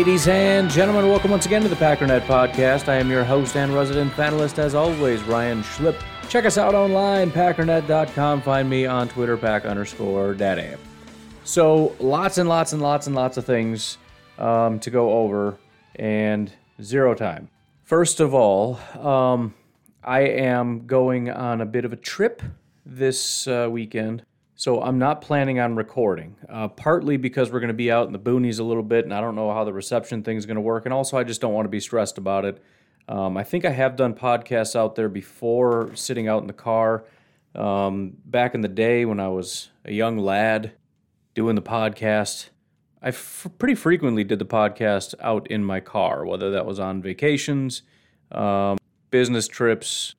Ladies and gentlemen, welcome once again to the Packernet Podcast. I am your host and resident panelist, as always, Ryan Schlip. Check us out online, packernet.com. Find me on Twitter, pack underscore daddy. So, lots and lots and lots and lots of things um, to go over, and zero time. First of all, um, I am going on a bit of a trip this uh, weekend. So I'm not planning on recording, uh, partly because we're going to be out in the boonies a little bit, and I don't know how the reception thing is going to work, and also I just don't want to be stressed about it. Um, I think I have done podcasts out there before, sitting out in the car. Um, back in the day when I was a young lad doing the podcast, I f- pretty frequently did the podcast out in my car, whether that was on vacations, um, business trips,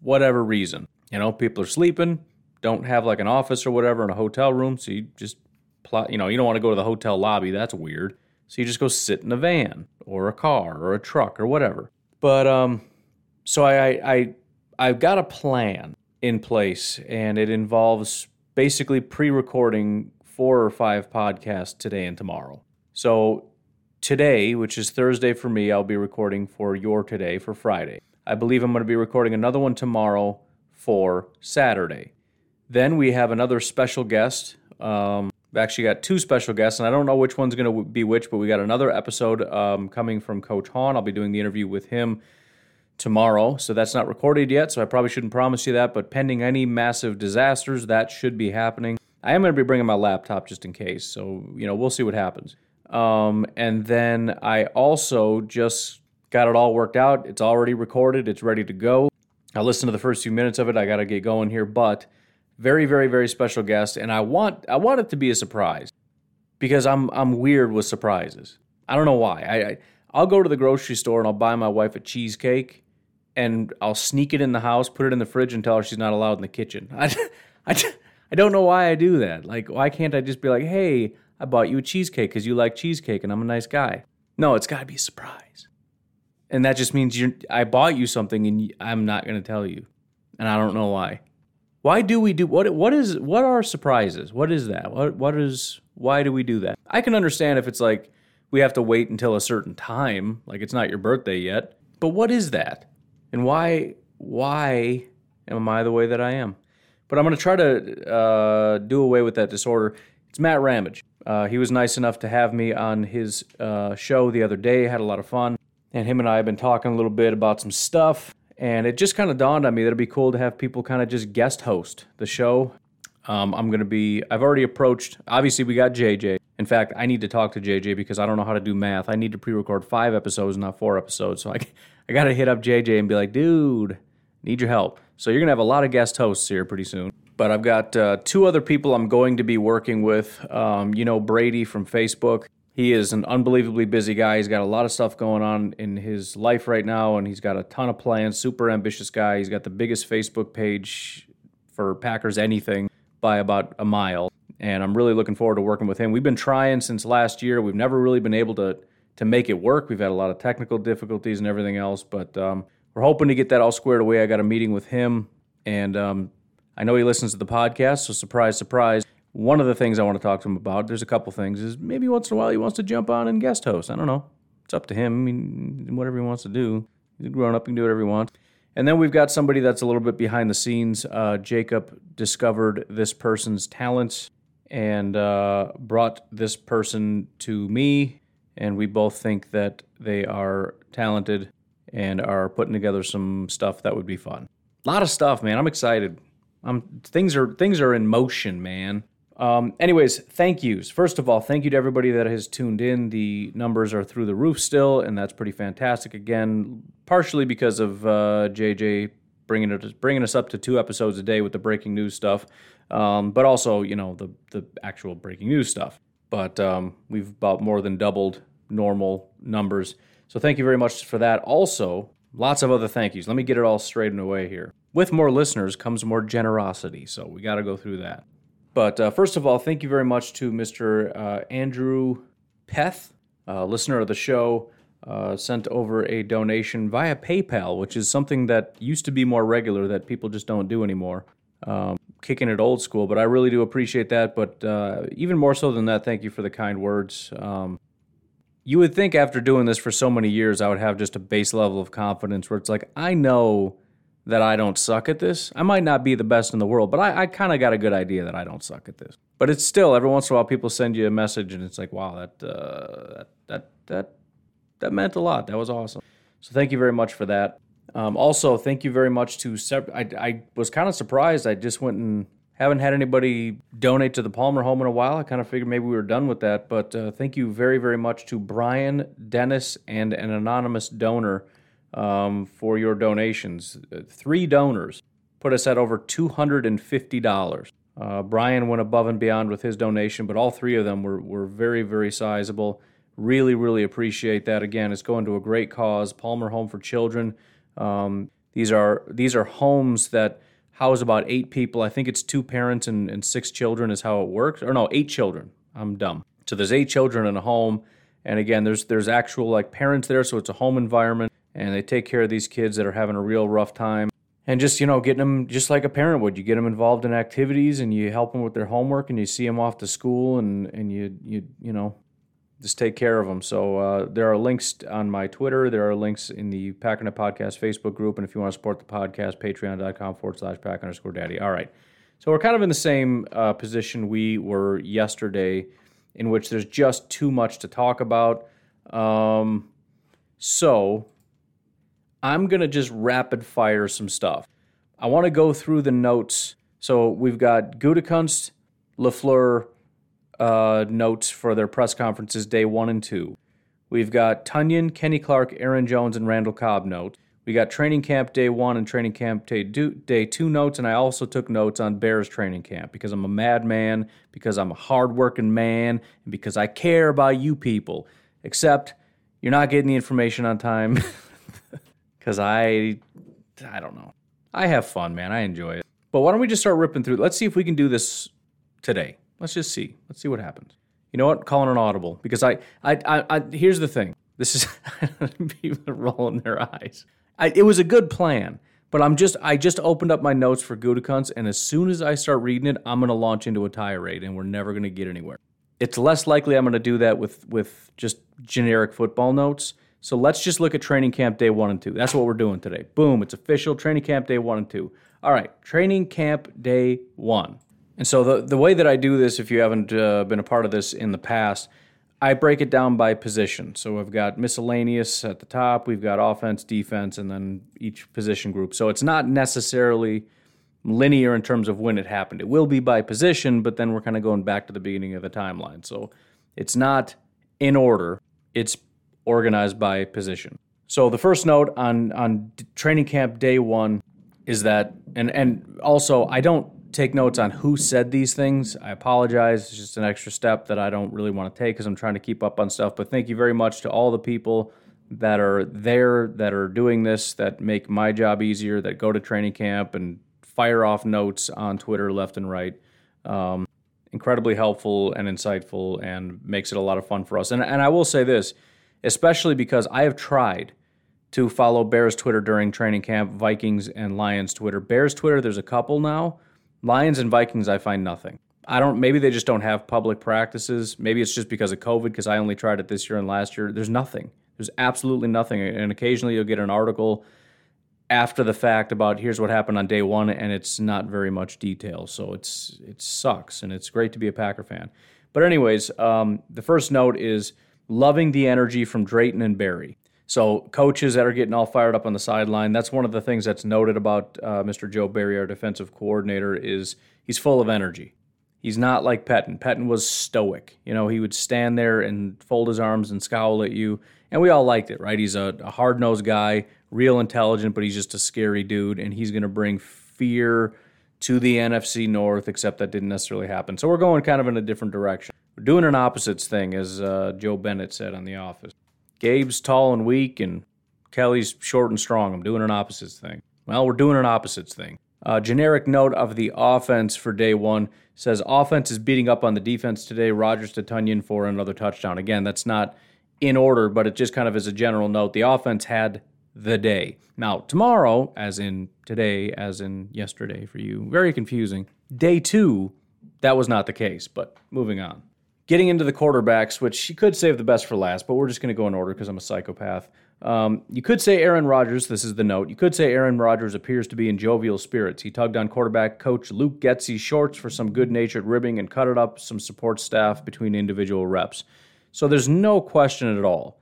whatever reason. You know, people are sleeping, don't have like an office or whatever in a hotel room, so you just plot. You know, you don't want to go to the hotel lobby. That's weird. So you just go sit in a van or a car or a truck or whatever. But um, so I I, I've got a plan in place, and it involves basically pre-recording four or five podcasts today and tomorrow. So today, which is Thursday for me, I'll be recording for your today for Friday. I believe I'm going to be recording another one tomorrow for Saturday. Then we have another special guest. Um, we actually got two special guests, and I don't know which one's going to be which, but we got another episode um, coming from Coach Hahn. I'll be doing the interview with him tomorrow, so that's not recorded yet, so I probably shouldn't promise you that, but pending any massive disasters, that should be happening. I am going to be bringing my laptop just in case, so, you know, we'll see what happens. Um, and then I also just got it all worked out. It's already recorded, it's ready to go. I listened to the first few minutes of it. I got to get going here, but very, very, very special guest, and I want I want it to be a surprise because I'm I'm weird with surprises. I don't know why. I, I I'll go to the grocery store and I'll buy my wife a cheesecake, and I'll sneak it in the house, put it in the fridge, and tell her she's not allowed in the kitchen. I, I, I don't know why I do that. Like, why can't I just be like, hey, I bought you a cheesecake because you like cheesecake and I'm a nice guy? No, it's got to be a surprise, and that just means you I bought you something and I'm not going to tell you, and I don't know why. Why do we do what? What is what are surprises? What is that? What what is why do we do that? I can understand if it's like we have to wait until a certain time, like it's not your birthday yet. But what is that? And why why am I the way that I am? But I'm going to try to uh, do away with that disorder. It's Matt Ramage. Uh, he was nice enough to have me on his uh, show the other day. Had a lot of fun, and him and I have been talking a little bit about some stuff. And it just kind of dawned on me that it'd be cool to have people kind of just guest host the show. Um, I'm going to be, I've already approached, obviously, we got JJ. In fact, I need to talk to JJ because I don't know how to do math. I need to pre record five episodes, not four episodes. So I, I got to hit up JJ and be like, dude, need your help. So you're going to have a lot of guest hosts here pretty soon. But I've got uh, two other people I'm going to be working with. Um, you know, Brady from Facebook. He is an unbelievably busy guy. He's got a lot of stuff going on in his life right now, and he's got a ton of plans. Super ambitious guy. He's got the biggest Facebook page for Packers anything by about a mile. And I'm really looking forward to working with him. We've been trying since last year. We've never really been able to to make it work. We've had a lot of technical difficulties and everything else, but um, we're hoping to get that all squared away. I got a meeting with him, and um, I know he listens to the podcast, so surprise, surprise. One of the things I want to talk to him about, there's a couple things, is maybe once in a while he wants to jump on and guest host. I don't know. It's up to him. I mean, whatever he wants to do. He's grown up, he can do whatever he wants. And then we've got somebody that's a little bit behind the scenes. Uh, Jacob discovered this person's talents and uh, brought this person to me, and we both think that they are talented and are putting together some stuff that would be fun. A lot of stuff, man. I'm excited. Um, things are things are in motion, man. Um, anyways, thank yous. First of all, thank you to everybody that has tuned in. The numbers are through the roof still, and that's pretty fantastic. Again, partially because of uh, JJ bringing it bringing us up to two episodes a day with the breaking news stuff, um, but also you know the the actual breaking news stuff. But um, we've about more than doubled normal numbers. So thank you very much for that. Also, lots of other thank yous. Let me get it all straightened away here. With more listeners comes more generosity, so we got to go through that. But uh, first of all, thank you very much to Mr. Uh, Andrew Peth, uh, listener of the show, uh, sent over a donation via PayPal, which is something that used to be more regular that people just don't do anymore. Um, kicking it old school, but I really do appreciate that. But uh, even more so than that, thank you for the kind words. Um, you would think after doing this for so many years, I would have just a base level of confidence where it's like, I know that I don't suck at this. I might not be the best in the world, but I, I kind of got a good idea that I don't suck at this. But it's still every once in a while people send you a message and it's like, wow, that uh, that that that that meant a lot. That was awesome. So thank you very much for that. Um, also, thank you very much to. Sep- I, I was kind of surprised. I just went and haven't had anybody donate to the Palmer home in a while. I kind of figured maybe we were done with that. But uh, thank you very, very much to Brian, Dennis, and an anonymous donor um, for your donations. Three donors put us at over $250. Uh, Brian went above and beyond with his donation, but all three of them were, were very, very sizable. Really, really appreciate that. Again, it's going to a great cause, Palmer Home for Children. Um, these are these are homes that house about eight people. I think it's two parents and, and six children is how it works. Or no, eight children. I'm dumb. So there's eight children in a home, and again, there's there's actual like parents there, so it's a home environment and they take care of these kids that are having a real rough time. And just you know getting them just like a parent would. You get them involved in activities and you help them with their homework and you see them off to school and and you you you know just take care of them so uh, there are links on my twitter. There are links in the packernet podcast facebook group. And if you want to support the podcast patreon.com forward slash pack underscore daddy. All right. So we're kind of in the same uh, position we were yesterday in which there's just too much to talk about. Um, so I'm going to just rapid fire some stuff. I want to go through the notes. So we've got Gutekunst, LaFleur uh, notes for their press conferences day one and two. We've got Tonyan, Kenny Clark, Aaron Jones, and Randall Cobb notes. We got training camp day one and training camp day, day two notes, and I also took notes on Bears training camp because I'm a madman, because I'm a hardworking man, and because I care about you people. Except you're not getting the information on time. because I, I don't know. I have fun, man. I enjoy it. But why don't we just start ripping through? Let's see if we can do this today. Let's just see. Let's see what happens. You know what? Calling an audible because I, I, I, I here's the thing. This is people rolling their eyes. I, it was a good plan, but I'm just, I just opened up my notes for Gutekunst, and as soon as I start reading it, I'm to launch into a tirade, and we're never to get anywhere. It's less likely I'm to do that with with just generic football notes so let's just look at training camp day one and two. That's what we're doing today. Boom, it's official. Training camp day one and two. All right, training camp day one. And so the, the way that I do this, if you haven't uh, been a part of this in the past, I break it down by position. So I've got miscellaneous at the top, we've got offense, defense, and then each position group. So it's not necessarily linear in terms of when it happened. It will be by position, but then we're kind of going back to the beginning of the timeline. So it's not in order, it's organized by position. So the first note on on training camp day one is that, and and also I don't take notes on who said these things. I apologize. It's just an extra step that I don't really want to take because I'm trying to keep up on stuff. But thank you very much to all the people that are there, that are doing this, that make my job easier, that go to training camp and fire off notes on Twitter left and right. Um, incredibly helpful and insightful and makes it a lot of fun for us. And, and I will say this especially because I have tried to follow Bears Twitter during training camp, Vikings and Lions Twitter. Bears Twitter, there's a couple now. Lions and Vikings, I find nothing. I don't. Maybe they just don't have public practices. Maybe it's just because of COVID. Because I only tried it this year and last year. There's nothing. There's absolutely nothing. And occasionally you'll get an article after the fact about here's what happened on day one, and it's not very much detail. So it's it sucks, and it's great to be a Packer fan. But anyways, um, the first note is loving the energy from Drayton and Barry. So coaches that are getting all fired up on the sideline, that's one of the things that's noted about uh, Mr. Joe Barry, our defensive coordinator, is he's full of energy. He's not like Pettine. Pettine was stoic. You know, he would stand there and fold his arms and scowl at you, and we all liked it, right? He's a, a hard nosed guy, real intelligent, but he's just a scary dude, and he's going to bring fear to the NFC North, except that didn't necessarily happen. So we're going kind of in a different direction. Doing an opposites thing, as uh, Joe Bennett said on The Office. Gabe's tall and weak, and Kelly's short and strong. I'm doing an opposites thing. Well, we're doing an opposites thing. Uh, generic note of the offense for day one says offense is beating up on the defense today. Rodgers to Tonyan for another touchdown. Again, that's not in order, but it just kind of is a general note. The offense had the day. Now, tomorrow, as in today, as in yesterday for you, very confusing. Day two, that was not the case, but moving on. Getting into the quarterbacks, which you could save the best for last, but we're just going to go in order because I'm a psychopath. Um, you could say Aaron Rodgers, this is the note. You could say Aaron Rodgers appears to be in jovial spirits. He tugged on quarterback coach Luke Getsy's shorts for some good natured ribbing and cut it up some support staff between individual reps. So there's no question at all.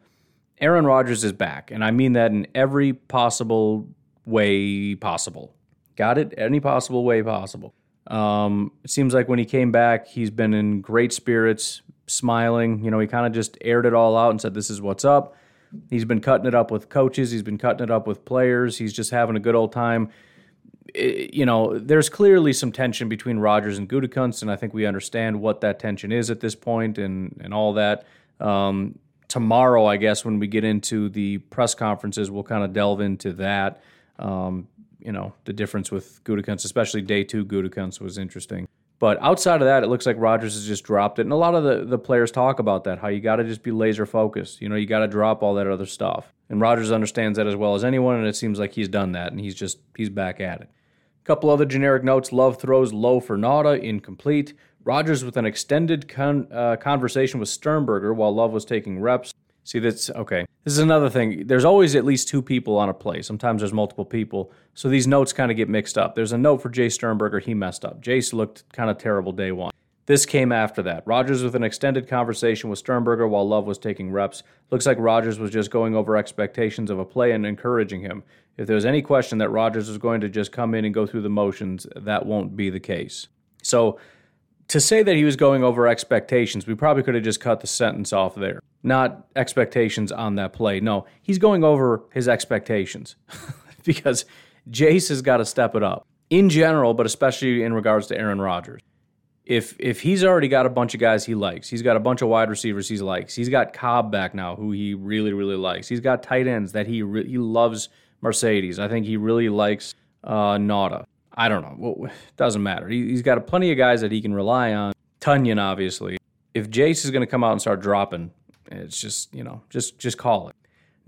Aaron Rodgers is back, and I mean that in every possible way possible. Got it? Any possible way possible. Um, it seems like when he came back, he's been in great spirits, smiling. You know, he kind of just aired it all out and said, This is what's up. He's been cutting it up with coaches, he's been cutting it up with players, he's just having a good old time. It, you know, there's clearly some tension between Rodgers and Gutekunst, and I think we understand what that tension is at this point and, and all that. Um, tomorrow, I guess, when we get into the press conferences, we'll kind of delve into that. Um, you know, the difference with Gutekunst, especially day two Gutekunst was interesting. But outside of that, it looks like Rodgers has just dropped it. And a lot of the, the players talk about that, how you got to just be laser focused. You know, you got to drop all that other stuff. And Rodgers understands that as well as anyone, and it seems like he's done that, and he's just, he's back at it. A couple other generic notes Love throws low for Nauta, incomplete. Rodgers with an extended con- uh, conversation with Sternberger while Love was taking reps. See, that's okay. This is another thing. There's always at least two people on a play. Sometimes there's multiple people. So these notes kind of get mixed up. There's a note for Jay Sternberger. He messed up. Jace looked kind of terrible day one. This came after that. Rodgers with an extended conversation with Sternberger while Love was taking reps. Looks like Rodgers was just going over expectations of a play and encouraging him. If there was any question that Rodgers was going to just come in and go through the motions, that won't be the case. So to say that he was going over expectations, we probably could have just cut the sentence off there. Not expectations on that play. No, he's going over his expectations because Jace has got to step it up in general, but especially in regards to Aaron Rodgers. If if he's already got a bunch of guys he likes, he's got a bunch of wide receivers he likes. He's got Cobb back now, who he really really likes. He's got tight ends that he re- he loves. Marcedes, I think he really likes uh, Nauta. I don't know. Well, doesn't matter. He, has got plenty of guys that he can rely on. Tonyan, obviously. If Jace is going to come out and start dropping, it's just you know just just call it.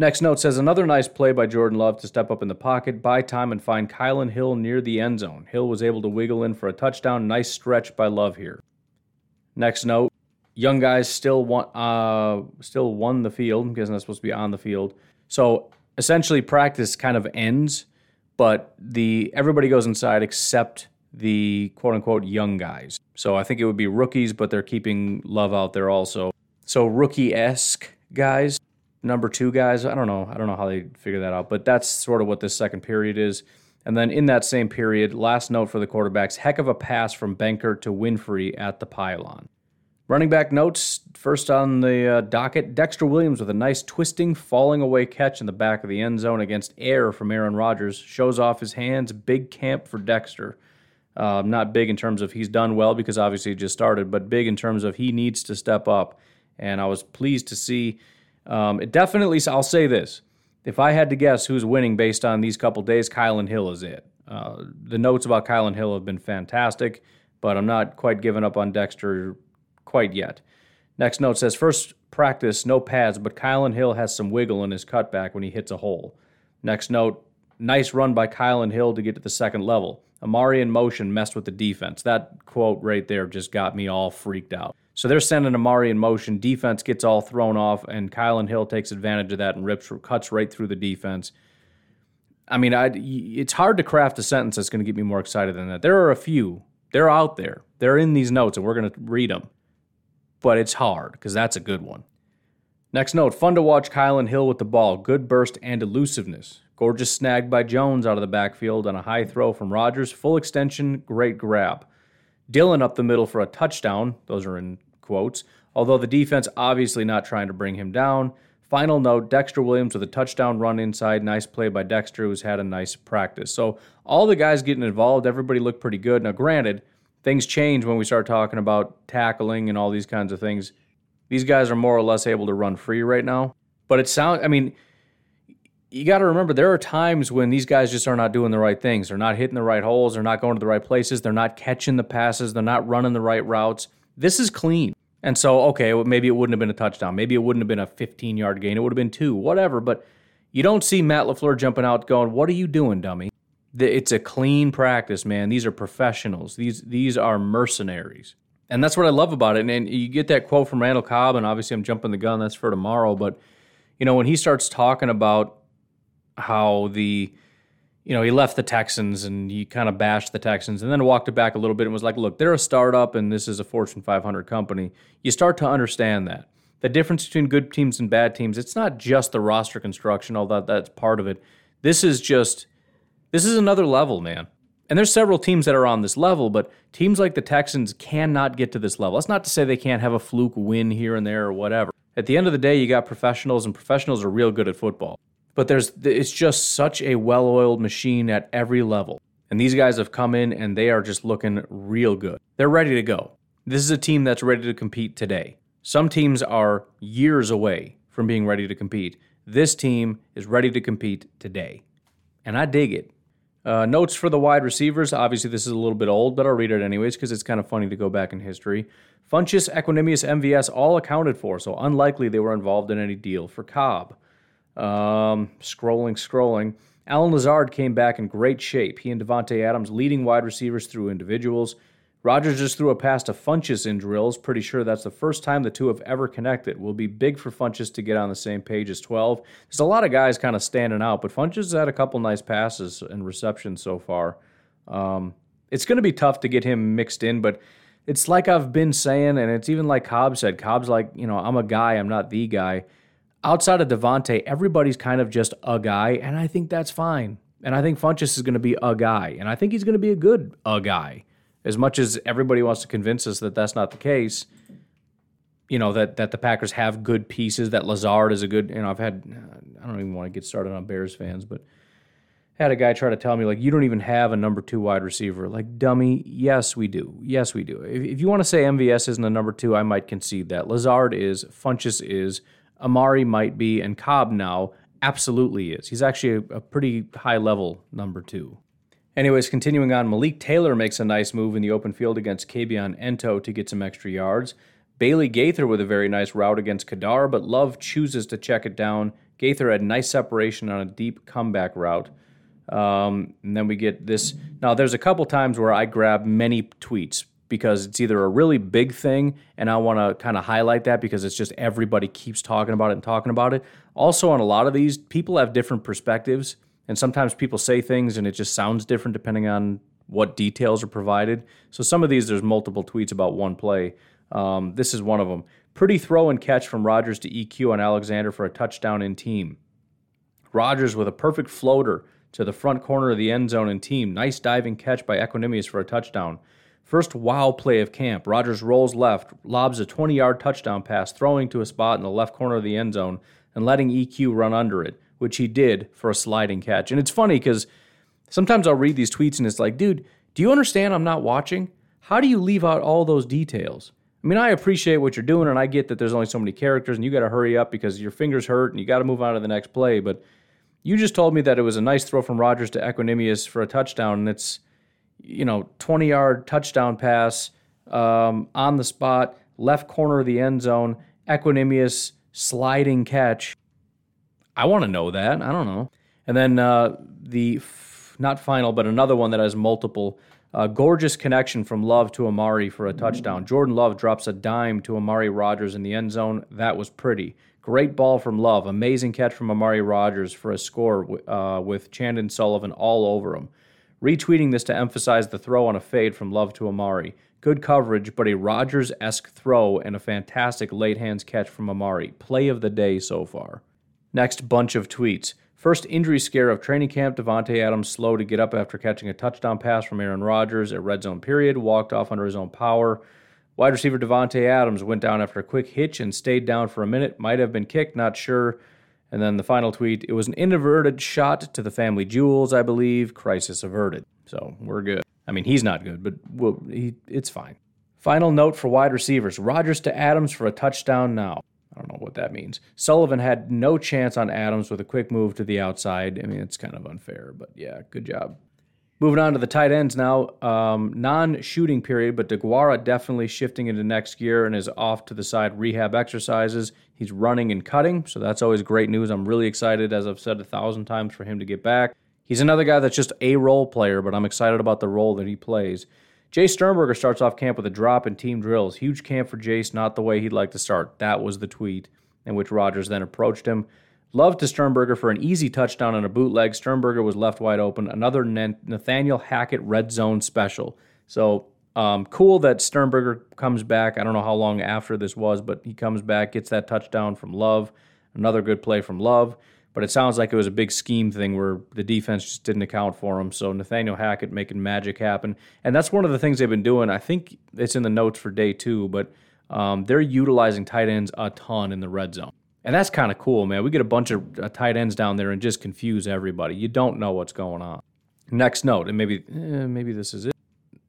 Next note says another nice play by Jordan Love to step up in the pocket, buy time, and find Kylin Hill near the end zone. Hill was able to wiggle in for a touchdown. Nice stretch by Love here. Next note: young guys still want uh, still won the field because they're supposed to be on the field. So essentially, practice kind of ends but the everybody goes inside except the quote unquote young guys. So I think it would be rookies, but they're keeping Love out there also. So rookie esque guys, number two guys. I don't know. I don't know how they figure that out, but that's sort of what this second period is. And then in that same period, last note for the quarterbacks: heck of a pass from Benkert to Winfree at the pylon. Running back notes first on the uh, docket Dexter Williams with a nice twisting, falling away catch in the back of the end zone against air from Aaron Rodgers. Shows off his hands. Big camp for Dexter. Uh, not big in terms of he's done well because obviously he just started, but big in terms of he needs to step up. And I was pleased to see. Um, it definitely, I'll say this. If I had to guess who's winning based on these couple days, Kylin Hill is it. Uh, the notes about Kylin Hill have been fantastic, but I'm not quite giving up on Dexter quite yet. Next note says first practice, no pads, but Kylin Hill has some wiggle in his cutback when he hits a hole. Next note, nice run by Kylin Hill to get to the second level. Amari in motion messed with the defense. That quote right there just got me all freaked out. So they're sending Amari in motion. Defense gets all thrown off, and Kylin Hill takes advantage of that and rips, cuts right through the defense. I mean, I, it's hard to craft a sentence that's going to get me more excited than that. There are a few. They're out there. They're in these notes, and we're going to read them but it's hard because that's a good one. Next note fun to watch Kylin Hill with the ball. Good burst and elusiveness. Gorgeous snag by Jones out of the backfield on a high throw from Rodgers. Full extension, great grab. Dillon up the middle for a touchdown. Those are in quotes. Although the defense obviously not trying to bring him down. Final note Dexter Williams with a touchdown run inside. Nice play by Dexter, who's had a nice practice. So, all the guys getting involved, everybody looked pretty good. Now, granted, things change when we start talking about tackling and all these kinds of things. These guys are more or less able to run free right now. But it sounds, I mean, you got to remember there are times when these guys just are not doing the right things. They're not hitting the right holes. They're not going to the right places. They're not catching the passes. They're not running the right routes. This is clean. And so, okay, maybe it wouldn't have been a touchdown. Maybe it wouldn't have been a 15 yard gain. It would have been two, whatever. But you don't see Matt LaFleur jumping out going, What are you doing, dummy? It's a clean practice, man. These are professionals. These these are mercenaries. And that's what I love about it. And, and you get that quote from Randall Cobb, and obviously I'm jumping the gun, that's for tomorrow. But, you know, when he starts talking about how the you know, he left the Texans and he kind of bashed the Texans and then walked it back a little bit and was like, look, they're a startup and this is a Fortune 500 company. You start to understand that. The difference between good teams and bad teams, it's not just the roster construction, although that's part of it. This is just, this is another level, man. And there's several teams that are on this level, but teams like the Texans cannot get to this level. That's not to say they can't have a fluke win here and there or whatever. At the end of the day, you got professionals, and professionals are real good at football but there's it's just such a well-oiled machine at every level. And these guys have come in and they are just looking real good. They're ready to go. This is a team that's ready to compete today. Some teams are years away from being ready to compete. This team is ready to compete today. And I dig it. Uh, notes for the wide receivers. Obviously, this is a little bit old, but I'll read it anyways because it's kind of funny to go back in history. Funchess, Equanimeous, MVS all accounted for, so unlikely they were involved in any deal for Cobb. Um, scrolling, scrolling. Allen Lazard came back in great shape. He and Davante Adams leading wide receivers through individuals. Rodgers just threw a pass to Funchess in drills. Pretty sure that's the first time the two have ever connected. Will be big for Funchess to get on the same page as 12. There's a lot of guys kind of standing out, but Funchess has had a couple nice passes and receptions so far. Um, it's going to be tough to get him mixed in, but it's like I've been saying, and it's even like Cobb said. Cobb's like, you know, I'm a guy, I'm not the guy outside of Davante, everybody's kind of just a guy, and I think that's fine. And I think Funchess is going to be a guy, and I think he's going to be a good a guy. As much as everybody wants to convince us that that's not the case, you know that that the Packers have good pieces. That Lazard is a good. You know, I've had. I don't even want to get started on Bears fans, but had a guy try to tell me like you don't even have a number two wide receiver. Like dummy, yes we do. Yes we do. If, if you want to say MVS isn't a number two, I might concede that. Lazard is. Funchess is. Amari might be, and Cobb now absolutely is. He's actually a, a pretty high level number two. Anyways, continuing on, Malik Taylor makes a nice move in the open field against Kabion Ento to get some extra yards. Bailey Gaither with a very nice route against Kadar, but Love chooses to check it down. Gaither had nice separation on a deep comeback route. Um, and then we get this. Now, there's a couple times where I grab many tweets because it's either a really big thing and I want to kind of highlight that because it's just everybody keeps talking about it and talking about it. Also, on a lot of these, people have different perspectives, and sometimes people say things and it just sounds different depending on what details are provided. So, some of these, there's multiple tweets about one play. Um, this is one of them. Pretty throw and catch from Rodgers to EQ on Alexander for a touchdown in team. Rodgers with a perfect floater to the front corner of the end zone in team. Nice diving catch by Equanimeous for a touchdown. First wow play of camp. Rodgers rolls left, lobs a 20 yard touchdown pass, throwing to a spot in the left corner of the end zone and letting EQ run under it, which he did for a sliding catch. And it's funny because sometimes I'll read these tweets and it's like, dude, do you understand I'm not watching? How do you leave out all those details? I mean, I appreciate what you're doing and I get that there's only so many characters and you got to hurry up because your fingers hurt and you got to move on to the next play. But you just told me that it was a nice throw from Rodgers to Equanimeous for a touchdown and it's you know, 20 yard touchdown pass um, on the spot, left corner of the end zone, Equanimeous sliding catch. I want to know that. I don't know. And then uh, the f- not final, but another one that has multiple. Uh, gorgeous connection from Love to Amari for a touchdown. Jordan Love drops a dime to Amari Rodgers in the end zone. That was pretty. Great ball from Love. Amazing catch from Amari Rodgers for a score uh, with Chandon Sullivan all over him retweeting this to emphasize the throw on a fade from Love to Amari. Good coverage, but a Rodgers esque throw and a fantastic late hands catch from Amari. Play of the day so far. Next bunch of tweets. First injury scare of training camp. Davante Adams slow to get up after catching a touchdown pass from Aaron Rodgers at red zone period. Walked off under his own power. Wide receiver Davante Adams went down after a quick hitch and stayed down for a minute. Might have been kicked, not sure. And then the final tweet it was an inadvertent shot to the family jewels, I believe. Crisis averted. So we're good. I mean, he's not good, but we'll, he, it's fine. Final note for wide receivers Rodgers to Adams for a touchdown now. I don't know what that means. Sullivan had no chance on Adams with a quick move to the outside. I mean, it's kind of unfair, but yeah, good job. Moving on to the tight ends now. Um, non shooting period, but DeGuara definitely shifting into next gear and is off to the side rehab exercises. He's running and cutting, so that's always great news. I'm really excited, as I've said a thousand times, for him to get back. He's another guy that's just a role player, but I'm excited about the role that he plays. Jace Sternberger starts off camp with a drop in team drills. Huge camp for Jace, not the way he'd like to start. That was the tweet in which Rodgers then approached him. Love to Sternberger for an easy touchdown on a bootleg. Sternberger was left wide open. Another Nathaniel Hackett red zone special. So um, cool that Sternberger comes back. I don't know how long after this was, but he comes back, gets that touchdown from Love. Another good play from Love. But it sounds like it was a big scheme thing where the defense just didn't account for him. So Nathaniel Hackett making magic happen. And that's one of the things they've been doing. I think it's in the notes for day two, but um, they're utilizing tight ends a ton in the red zone. And that's kind of cool, man. We get a bunch of uh, tight ends down there and just confuse everybody. You don't know what's going on. Next note, and maybe eh, maybe this is it.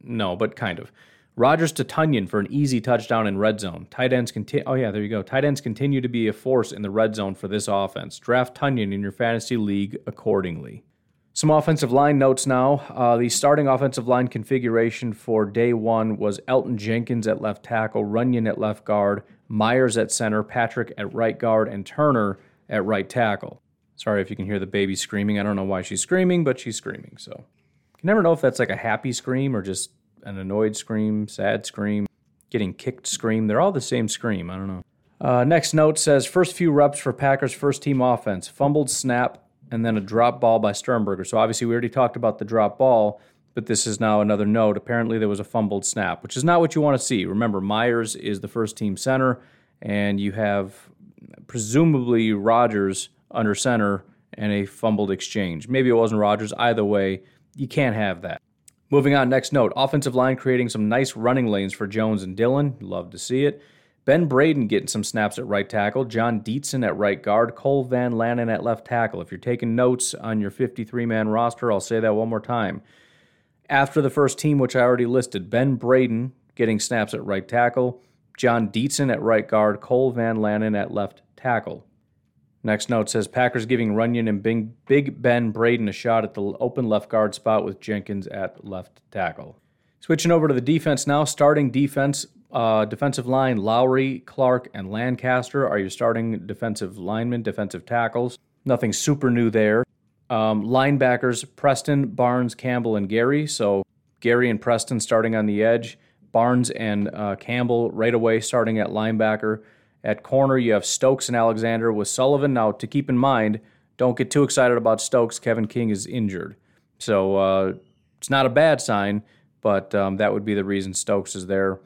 No, but kind of. Rodgers to Tonyan for an easy touchdown in red zone. Tight ends continue. Oh yeah, there you go. Tight ends continue to be a force in the red zone for this offense. Draft Tonyan in your fantasy league accordingly. Some offensive line notes now. Uh, the starting offensive line configuration for day one was Elgton Jenkins at left tackle, Runyan at left guard, Myers at center, Patrick at right guard, and Turner at right tackle. Sorry if you can hear the baby screaming. I don't know why she's screaming, but she's screaming. So you never know if that's like a happy scream or just an annoyed scream, sad scream, getting kicked scream. They're all the same scream. I don't know. Uh, next note says first few reps for Packers first team offense fumbled snap and then a drop ball by Sternberger. So obviously we already talked about the drop ball, but this is now another note. Apparently, there was a fumbled snap, which is not what you want to see. Remember, Myers is the first team center, and you have presumably Rodgers under center and a fumbled exchange. Maybe it wasn't Rodgers. Either way, you can't have that. Moving on, next note offensive line creating some nice running lanes for Jones and Dillon. Love to see it. Ben Braden getting some snaps at right tackle, Jon Dietzen at right guard, Cole Van Lanen at left tackle. If you're taking notes on your 53 man roster, I'll say that one more time after the first team, which I already listed Ben Braden getting snaps at right tackle, Jon Dietzen at right guard, Cole Van Lanen at left tackle. Next note says Packers giving Runyan and Big Ben Braden a shot at the open left guard spot with Jenkins at left tackle. Switching over to the defense now, starting defense, uh, defensive line, Lowry, Clark, and Lancaster are your starting defensive linemen, defensive tackles. Nothing super new there. Um, linebackers Preston, Barnes, Campbell, and Gary. So Gary and Preston starting on the edge. Barnes and uh, Campbell right away starting at linebacker. At corner, you have Stokes and Alexander with Sullivan. Now, to keep in mind, don't get too excited about Stokes. Kevin King is injured. So uh, it's not a bad sign, but um, that would be the reason Stokes is there.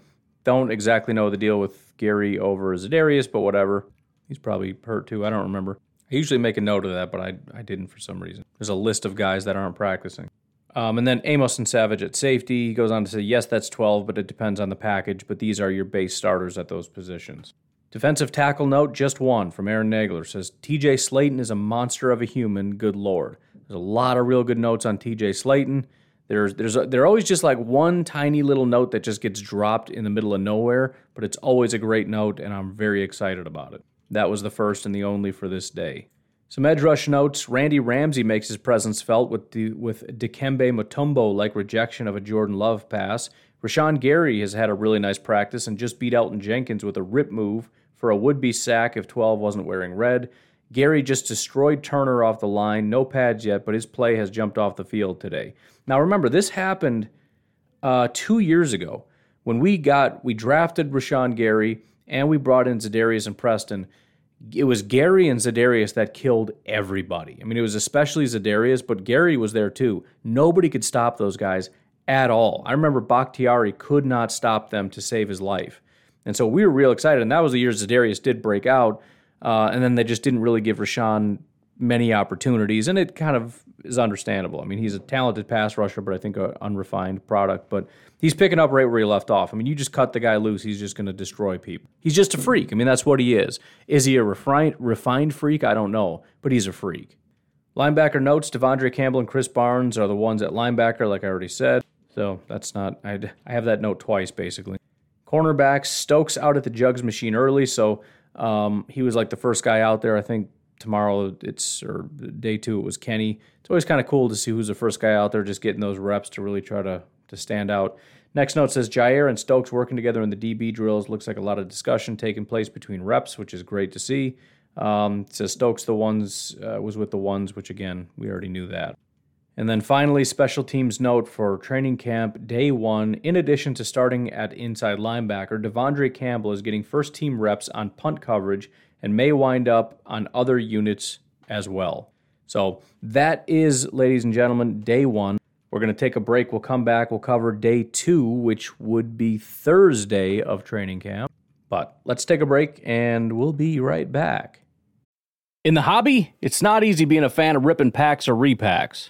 Don't exactly know the deal with Gary over Za'Darius, but whatever. He's probably hurt too. I don't remember. I usually make a note of that, but I, I didn't for some reason. There's a list of guys that aren't practicing. Um, and then Amos and Savage at safety. He goes on to say, yes, that's 12, but it depends on the package, but these are your base starters at those positions. Defensive tackle note, just one from Aaron Nagler says, TJ Slaton is a monster of a human, good lord. There's a lot of real good notes on TJ Slaton. There's there's a, there always just like one tiny little note that just gets dropped in the middle of nowhere, but it's always a great note, and I'm very excited about it. That was the first and the only for this day. Some edge rush notes. Randy Ramsey makes his presence felt with the, with Dikembe Mutombo like rejection of a Jordan Love pass. Rashan Gary has had a really nice practice and just beat Elgton Jenkins with a rip move for a would be sack if 12 wasn't wearing red. Gary just destroyed Turner off the line. No pads yet, but his play has jumped off the field today. Now remember, this happened uh, two years ago when we got we drafted Rashan Gary and we brought in Za'Darius and Preston it was Gary and Za'Darius that killed everybody. I mean, it was especially Za'Darius, but Gary was there too. Nobody could stop those guys at all. I remember Bakhtiari could not stop them to save his life. And so we were real excited. And that was the year Za'Darius did break out. Uh, and then they just didn't really give Rashan many opportunities. And it kind of is understandable. I mean, he's a talented pass rusher, but I think an unrefined product. But he's picking up right where he left off. I mean, you just cut the guy loose, he's just going to destroy people. He's just a freak. I mean, that's what he is. Is he a refined, refined freak? I don't know, but he's a freak. Linebacker notes De'Vondre Campbell and Krys Barnes are the ones at linebacker, like I already said. So that's not, I'd, I have that note twice basically. Cornerbacks, Stokes out at the jugs machine early, so um, he was like the first guy out there. I think tomorrow it's, or day two, it was Kenny. It's always kind of cool to see who's the first guy out there just getting those reps to really try to, to stand out. Next note says Jaire and Stokes working together in the DB drills. Looks like a lot of discussion taking place between reps, which is great to see. Um, says Stokes the ones uh, was with the ones, which again we already knew that. And then finally, special teams note for training camp day one. In addition to starting at inside linebacker, De'Vondre Campbell is getting first team reps on punt coverage and may wind up on other units as well. So that is, ladies and gentlemen, day one. We're going to take a break. We'll come back. We'll cover day two, which would be Thursday of training camp. But let's take a break and we'll be right back. In the hobby, it's not easy being a fan of ripping packs or repacks.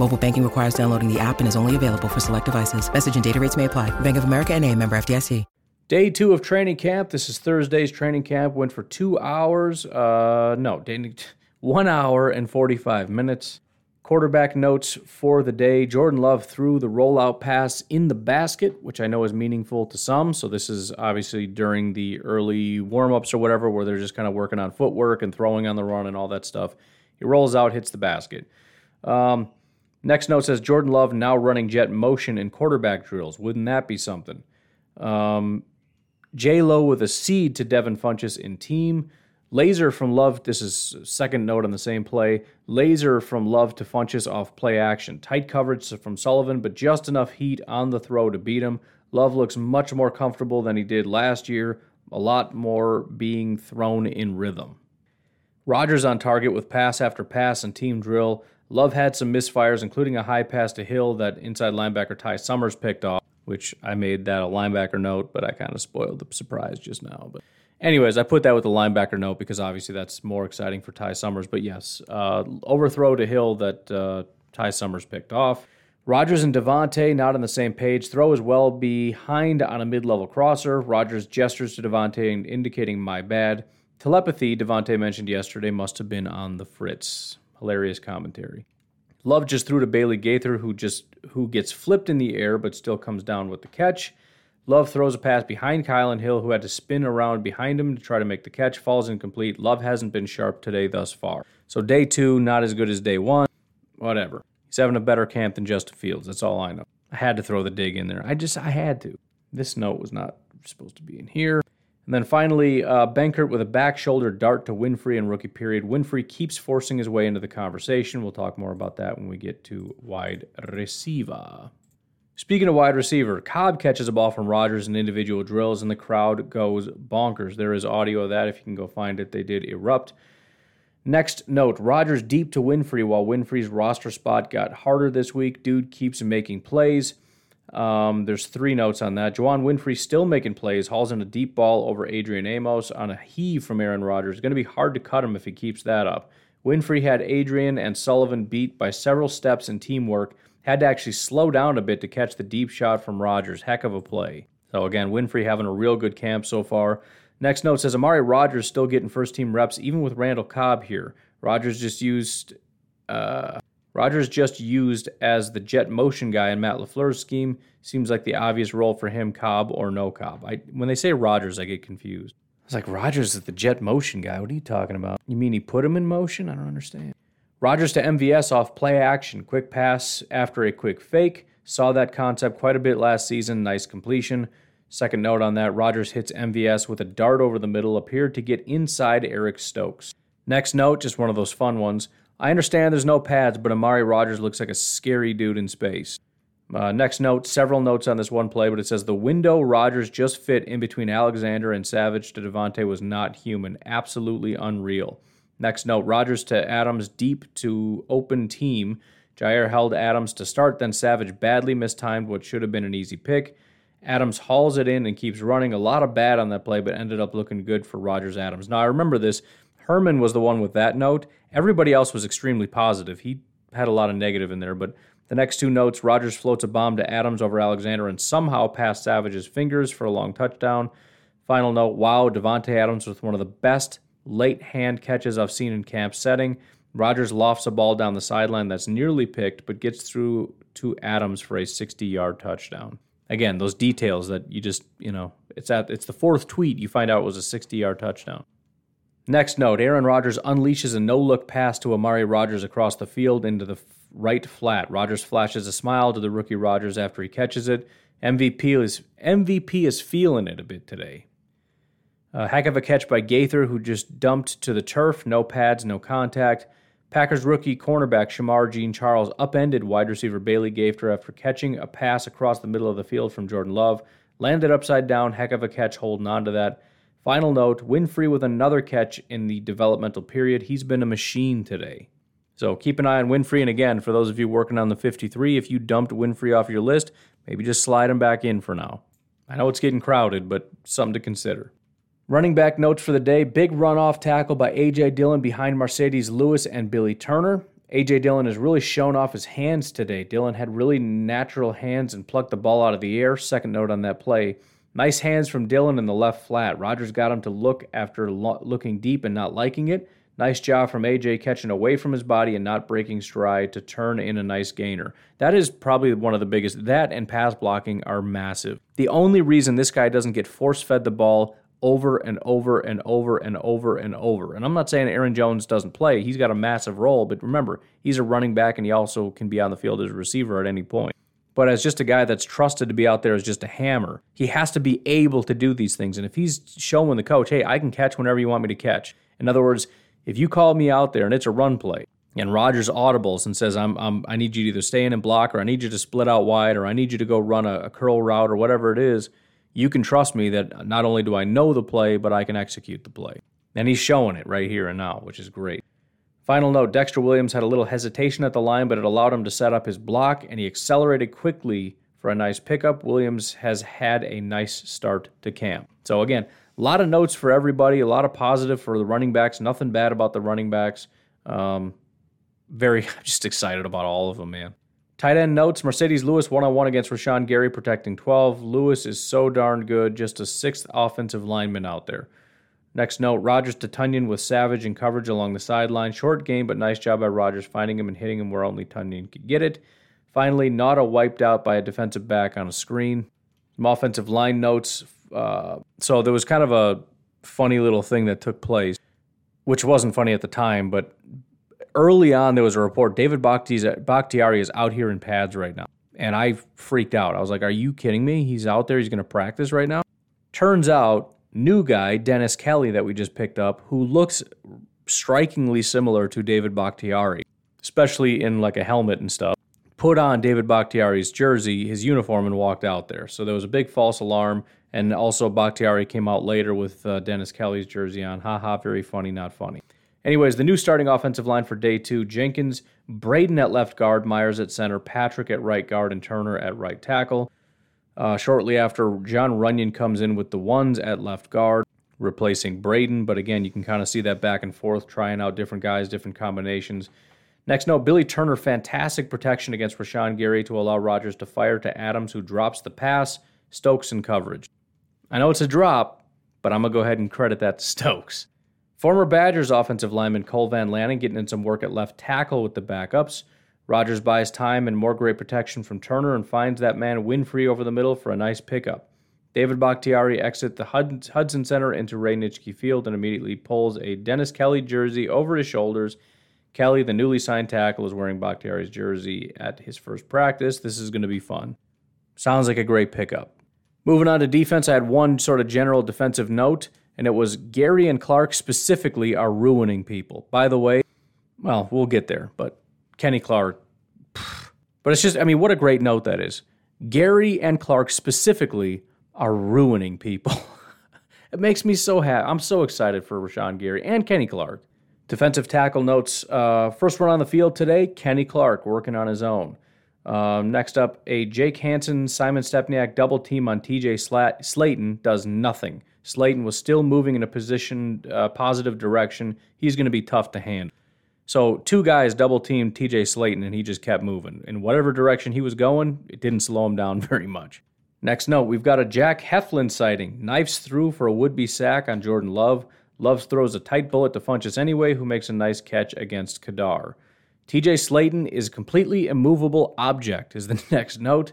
Mobile banking requires downloading the app and is only available for select devices. Message and data rates may apply. Bank of America and a member FDIC. Day two of training camp. This is Thursday's training camp. Went for two hours. Uh, no, one hour and 45 minutes. Quarterback notes for the day. Jordan Love threw the rollout pass in the basket, which I know is meaningful to some. So this is obviously during the early warm-ups or whatever, where they're just kind of working on footwork and throwing on the run and all that stuff. He rolls out, hits the basket. Um, next note says Jordan Love now running jet motion in quarterback drills. Wouldn't that be something? Um, J Lo with a seed to Devin Funchess in team. Laser from Love. This is second note on the same play. Laser from Love to Funchess off play action. Tight coverage from Sullivan, but just enough heat on the throw to beat him. Love looks much more comfortable than he did last year. A lot more being thrown in rhythm. Rodgers on target with pass after pass and team drill. Love had some misfires, including a high pass to Hill that inside linebacker Ty Summers picked off, which I made that a linebacker note, but I kind of spoiled the surprise just now. But Anyways, I put that with the linebacker note because obviously that's more exciting for Ty Summers. But yes, uh, overthrow to Hill that uh, Ty Summers picked off. Rodgers and Davante not on the same page. Throw as well behind on a mid-level crosser. Rodgers gestures to Davante indicating my bad. Telepathy Davante mentioned yesterday must have been on the fritz. Hilarious commentary. Love just threw to Bailey Gaither, who just who gets flipped in the air but still comes down with the catch. Love throws a pass behind Kylin Hill, who had to spin around behind him to try to make the catch. Falls incomplete. Love hasn't been sharp today thus far. So day two, not as good as day one. Whatever. He's having a better camp than Justin Fields. That's all I know. I had to throw the dig in there. I just I had to. This note was not supposed to be in here. And then finally, uh, Benkert with a back shoulder dart to Winfree in rookie period. Winfree keeps forcing his way into the conversation. We'll talk more about that when we get to wide receiver. Speaking of wide receiver, Cobb catches a ball from Rodgers in individual drills, and the crowd goes bonkers. There is audio of that. If you can go find it, they did erupt. Next note Rodgers deep to Winfree while Winfree's roster spot got harder this week. Dude keeps making plays. Um, there's three notes on that. Juwann Winfree still making plays, hauls in a deep ball over Adrian Amos on a heave from Aaron Rodgers. It's Going to be hard to cut him if he keeps that up. Winfree had Adrian and Sullivan beat by several steps in teamwork. Had to actually slow down a bit to catch the deep shot from Rodgers. Heck of a play. So again, Winfree having a real good camp so far. Next note says Amari Rodgers still getting first team reps even with Randall Cobb here. Rodgers just used uh, Rodgers just used as the jet motion guy in Matt LaFleur's scheme. Seems like the obvious role for him, Cobb or no Cobb. I, when they say Rodgers, I get confused. I was like, Rodgers is the jet motion guy. What are you talking about? You mean he put him in motion? I don't understand. Rodgers to MVS off play action. Quick pass after a quick fake. Saw that concept quite a bit last season. Nice completion. Second note on that Rodgers hits MVS with a dart over the middle, appeared to get inside Eric Stokes. Next note, just one of those fun ones. I understand there's no pads, but Amari Rodgers looks like a scary dude in space. Uh, next note, several notes on this one play, but it says the window Rodgers just fit in between Alexander and Savage to Davante was not human. Absolutely unreal. Next note, Rodgers to Adams deep to open team. Jaire held Adams to start, then Savage badly mistimed what should have been an easy pick. Adams hauls it in and keeps running. A lot of bad on that play, but ended up looking good for Rodgers Adams. Now, I remember this. Herman was the one with that note. Everybody else was extremely positive. He had a lot of negative in there, but the next two notes Rodgers floats a bomb to Adams over Alexander and somehow past Savage's fingers for a long touchdown. Final note wow, Davante Adams with one of the best late hand catches I've seen in camp setting. Rodgers lofts a ball down the sideline that's nearly picked, but gets through to Adams for a 60 yard touchdown. Again, those details that you just, you know, it's at it's the fourth tweet you find out it was a 60 yard touchdown. Next note Aaron Rodgers unleashes a no look pass to Amari Rodgers across the field into the right flat. Rodgers flashes a smile to the rookie Rodgers after he catches it. MVP is, MVP is feeling it a bit today. A heck of a catch by Gaither, who just dumped to the turf. No pads, no contact. Packers rookie cornerback Shemar Jean Charles upended wide receiver Bailey Gaither after catching a pass across the middle of the field from Jordan Love. Landed upside down. Heck of a catch holding on to that. Final note Winfree with another catch in the developmental period. He's been a machine today. So keep an eye on Winfree. And again, for those of you working on the 53, if you dumped Winfree off your list, maybe just slide him back in for now. I know it's getting crowded, but something to consider. Running back notes for the day big runoff tackle by A.J. Dillon behind Marcedes Lewis and Billy Turner. A.J. Dillon has really shown off his hands today. Dillon had really natural hands and plucked the ball out of the air. Second note on that play. Nice hands from Dillon in the left flat. Rodgers got him to look after lo- looking deep and not liking it. Nice job from AJ catching away from his body and not breaking stride to turn in a nice gainer. That is probably one of the biggest. That and pass blocking are massive. The only reason this guy doesn't get force fed the ball over and over and over and over and over. And I'm not saying Aaron Jones doesn't play. He's got a massive role, but remember, he's a running back and he also can be on the field as a receiver at any point but as just a guy that's trusted to be out there as just a hammer, he has to be able to do these things. And if he's showing the coach, hey, I can catch whenever you want me to catch. In other words, if you call me out there and it's a run play, and Rodgers audibles and says, I'm, I'm, I need you to either stay in and block, or I need you to split out wide, or I need you to go run a, a curl route, or whatever it is, you can trust me that not only do I know the play, but I can execute the play. And he's showing it right here and now, which is great. Final note Dexter Williams had a little hesitation at the line, but it allowed him to set up his block, and he accelerated quickly for a nice pickup. Williams has had a nice start to camp. So, again, A lot of notes for everybody, a lot of positive for the running backs, nothing bad about the running backs. Um, very just excited about all of them, man. Tight end notes Marcedes Lewis one on one against Rashan Gary, protecting 12. Lewis is so darn good, just a sixth offensive lineman out there. Next note Rodgers to Tonyan with Savage and coverage along the sideline. Short game, but nice job by Rodgers finding him and hitting him where only Tonyan could get it. Finally, Nauta wiped out by a defensive back on a screen. Some offensive line notes. Uh, so there was kind of a funny little thing that took place, which wasn't funny at the time, but early on there was a report David Bakhtiari is out here in pads right now. And I freaked out. I was like, are you kidding me? He's out there. He's going to practice right now. Turns out, new guy, Dennis Kelly, that we just picked up, who looks strikingly similar to David Bakhtiari, especially in like a helmet and stuff put on David Bakhtiari's jersey, his uniform, and walked out there. So there was a big false alarm. And also, Bakhtiari came out later with uh, Dennis Kelly's jersey on. Ha ha, very funny, not funny. Anyways, the new starting offensive line for day two Jenkins, Braden at left guard, Myers at center, Patrick at right guard, and Turner at right tackle. Uh, shortly after, Jon Runyan comes in with the ones at left guard, replacing Braden. But again, you can kind of see that back and forth, trying out different guys, different combinations. Next note Billy Turner, fantastic protection against Rashan Gary to allow Rodgers to fire to Adams, who drops the pass. Stokes in coverage. I know it's a drop, but I'm going to go ahead and credit that to Stokes. Former Badgers offensive lineman Cole Van Lanen getting in some work at left tackle with the backups. Rodgers buys time and more great protection from Turner and finds that man Winfree over the middle for a nice pickup. David Bakhtiari exits the Hutson Center into Ray Nitschke Field and immediately pulls a Dennis Kelly jersey over his shoulders Kelly, the newly signed tackle, is wearing Bakhtiari's jersey at his first practice. This is going to be fun. Sounds like a great pickup. Moving on to defense, I had one sort of general defensive note, and it was Gary and Clark specifically are ruining people. By the way, well, we'll get there, but Kenny Clark. But it's just, I mean, what a great note that is. Gary and Clark specifically are ruining people. it makes me so happy. I'm so excited for Rashan Gary and Kenny Clark. Defensive tackle notes. Uh, first one on the field today, Kenny Clark working on his own. Um, next up, a Jake Hanson, Simon Stepaniak double team on TJ Slat- Slaton does nothing. Slaton was still moving in a position, uh, positive direction. He's going to be tough to handle. So, two guys double teamed TJ Slaton, and he just kept moving. In whatever direction he was going, it didn't slow him down very much. Next note, we've got a Jack Heflin sighting. Knifes through for a would be sack on Jordan Love. Loves throws a tight bullet to Funchess anyway, who makes a nice catch against Kadar. TJ Slaton is a completely immovable object, is the next note.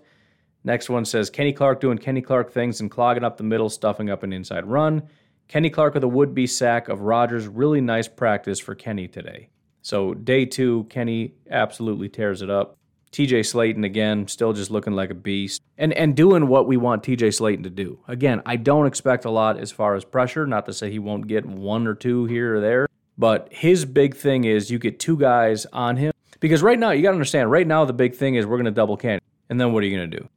Next one says Kenny Clark doing Kenny Clark things and clogging up the middle, stuffing up an inside run. Kenny Clark with a would be sack of Rodgers. Really nice practice for Kenny today. So, day two, Kenny absolutely tears it up. TJ Slaton again, still just looking like a beast and and doing what we want TJ Slaton to do. Again, I don't expect a lot as far as pressure, not to say he won't get one or two here or there, but his big thing is you get two guys on him because right now you got to understand, right now the big thing is we're going to double Kenny. And then what are you going to do?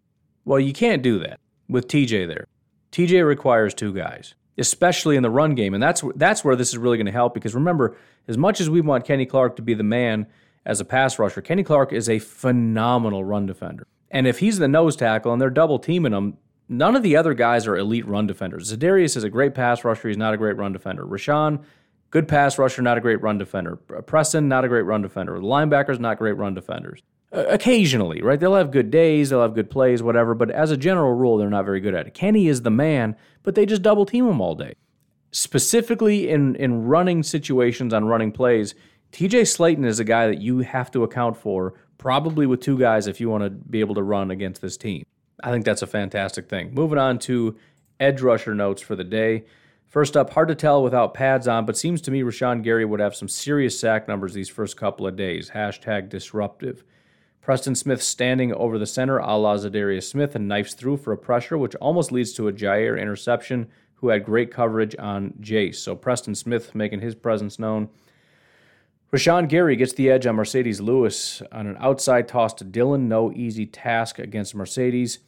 Well, you can't do that with TJ there. TJ requires two guys, especially in the run game, and that's that's where this is really going to help because remember, as much as we want Kenny Clark to be the man as a pass rusher. Kenny Clark is a phenomenal run defender. And if he's the nose tackle and they're double teaming him, none of the other guys are elite run defenders. Za'Darius is a great pass rusher. He's not a great run defender. Rashan, good pass rusher, not a great run defender. Preston, not a great run defender. The linebackers, not great run defenders. Occasionally, right? They'll have good days, they'll have good plays, whatever, but as a general rule, they're not very good at it. Kenny is the man, but they just double team him all day. Specifically in, in running situations on running plays, TJ Slaton is a guy that you have to account for, probably with two guys if you want to be able to run against this team. I think that's a fantastic thing. Moving on to edge rusher notes for the day. First up, hard to tell without pads on, but seems to me Rashan Gary would have some serious sack numbers these first couple of days. Hashtag disruptive. Preston Smith standing over the center, a la Za'Darius Smith, and knifes through for a pressure, which almost leads to a Jaire interception, who had great coverage on Jace. So Preston Smith making his presence known. Rashan Gary gets the edge on Marcedes Lewis on an outside toss to Dillon. No easy task against Marcedes.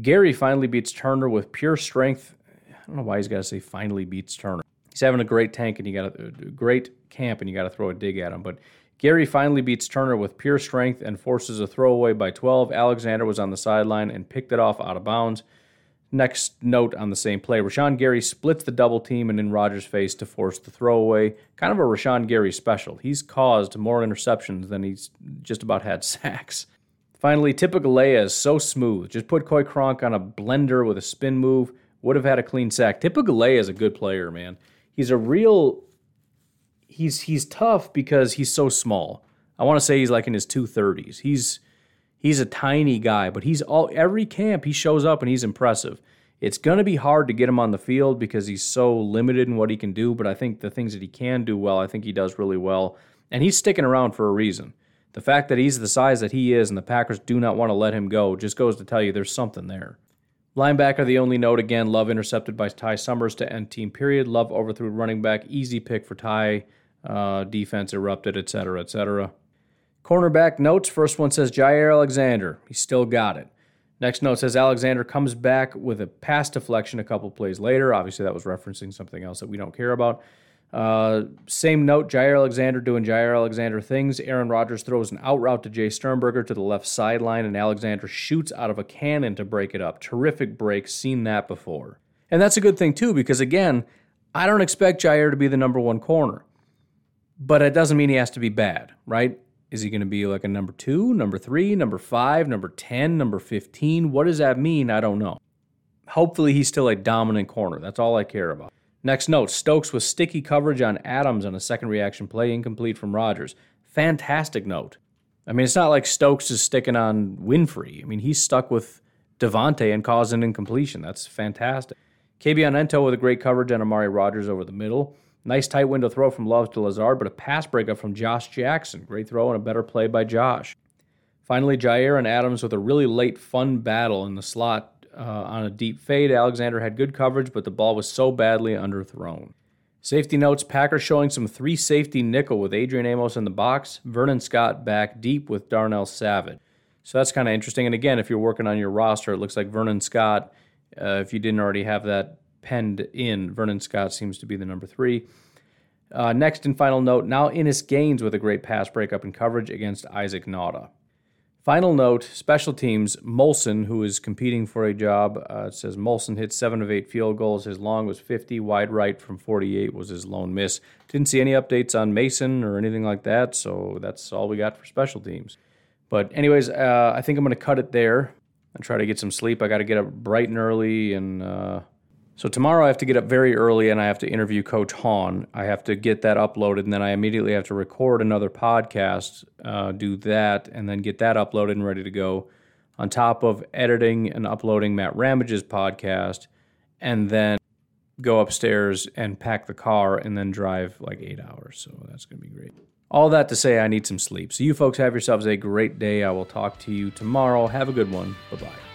Gary finally beats Turner with pure strength. I don't know why he's got to say finally beats Turner. He's having a great tank and you got a uh, great camp and you got to throw a dig at him. But Gary finally beats Turner with pure strength and forces a throwaway by 12. Alexander was on the sideline and picked it off out of bounds. Next note on the same play Rashan Gary splits the double team and in Rodgers' face to force the throwaway. Kind of a Rashan Gary special. He's caused more interceptions than he's just about had sacks. Finally, Tipa Galeai is so smooth. Just put Coy Cronk on a blender with a spin move, would have had a clean sack. Tipa Galeai is a good player, man. He's a real. He's he's tough because he's so small. I want to say he's like in his two thirties. He's He's a tiny guy, but he's all every camp he shows up and he's impressive. It's going to be hard to get him on the field because he's so limited in what he can do, but I think the things that he can do well, I think he does really well. And he's sticking around for a reason. The fact that he's the size that he is and the Packers do not want to let him go just goes to tell you there's something there. Linebacker, the only note again, Love intercepted by Ty Summers to end team period. Love overthrew running back, easy pick for Ty. Uh, defense erupted, etc., etc. Cornerback notes first one says Jaire Alexander. He still got it. Next note says Alexander comes back with a pass deflection a couple plays later. Obviously, that was referencing something else that we don't care about. Uh, same note, Jaire Alexander doing Jaire Alexander things. Aaron Rodgers throws an out route to Jace Sternberger to the left sideline, and Alexander shoots out of a cannon to break it up. Terrific break, seen that before. And that's a good thing, too, because again, I don't expect Jaire to be the number one corner, but it doesn't mean he has to be bad, right? Is he going to be like a number two, number three, number five, number 10, number 15? What does that mean? I don't know. Hopefully, he's still a dominant corner. That's all I care about. Next note Stokes with sticky coverage on Adams on a second reaction play, incomplete from Rodgers. Fantastic note. I mean, it's not like Stokes is sticking on Winfree. I mean, he's stuck with Davante and causing incompletion. That's fantastic. Kabion Ento with a great coverage on Amari Rodgers over the middle. Nice tight window throw from Love to Lazard, but a pass breakup from Josh Jackson. Great throw and a better play by Josh. Finally, Jaire and Adams with a really late, fun battle in the slot uh, on a deep fade. Alexander had good coverage, but the ball was so badly underthrown. Safety notes Packers showing some three safety nickel with Adrian Amos in the box, Vernon Scott back deep with Darnell Savage. So that's kind of interesting. And again, if you're working on your roster, it looks like Vernon Scott, uh, if you didn't already have that penned in. Vernon Scott seems to be the number three. Uh, next and final note now Innis Gaines with a great pass breakup and coverage against Isaac Nauta. Final note special teams Molson, who is competing for a job, uh, says Molson hit seven of eight field goals. His long was 50, wide right from 48 was his lone miss. Didn't see any updates on Mason or anything like that, so that's all we got for special teams. But, anyways, uh, I think I'm going to cut it there and try to get some sleep. I got to get up bright and early and uh, so tomorrow I have to get up very early and I have to interview Coach Hahn. I have to get that uploaded and then I immediately have to record another podcast, uh, do that, and then get that uploaded and ready to go. On top of editing and uploading Matt Ramage's podcast, and then go upstairs and pack the car and then drive like eight hours. So that's going to be great. All that to say, I need some sleep. So you folks have yourselves a great day. I will talk to you tomorrow. Have a good one. Bye bye.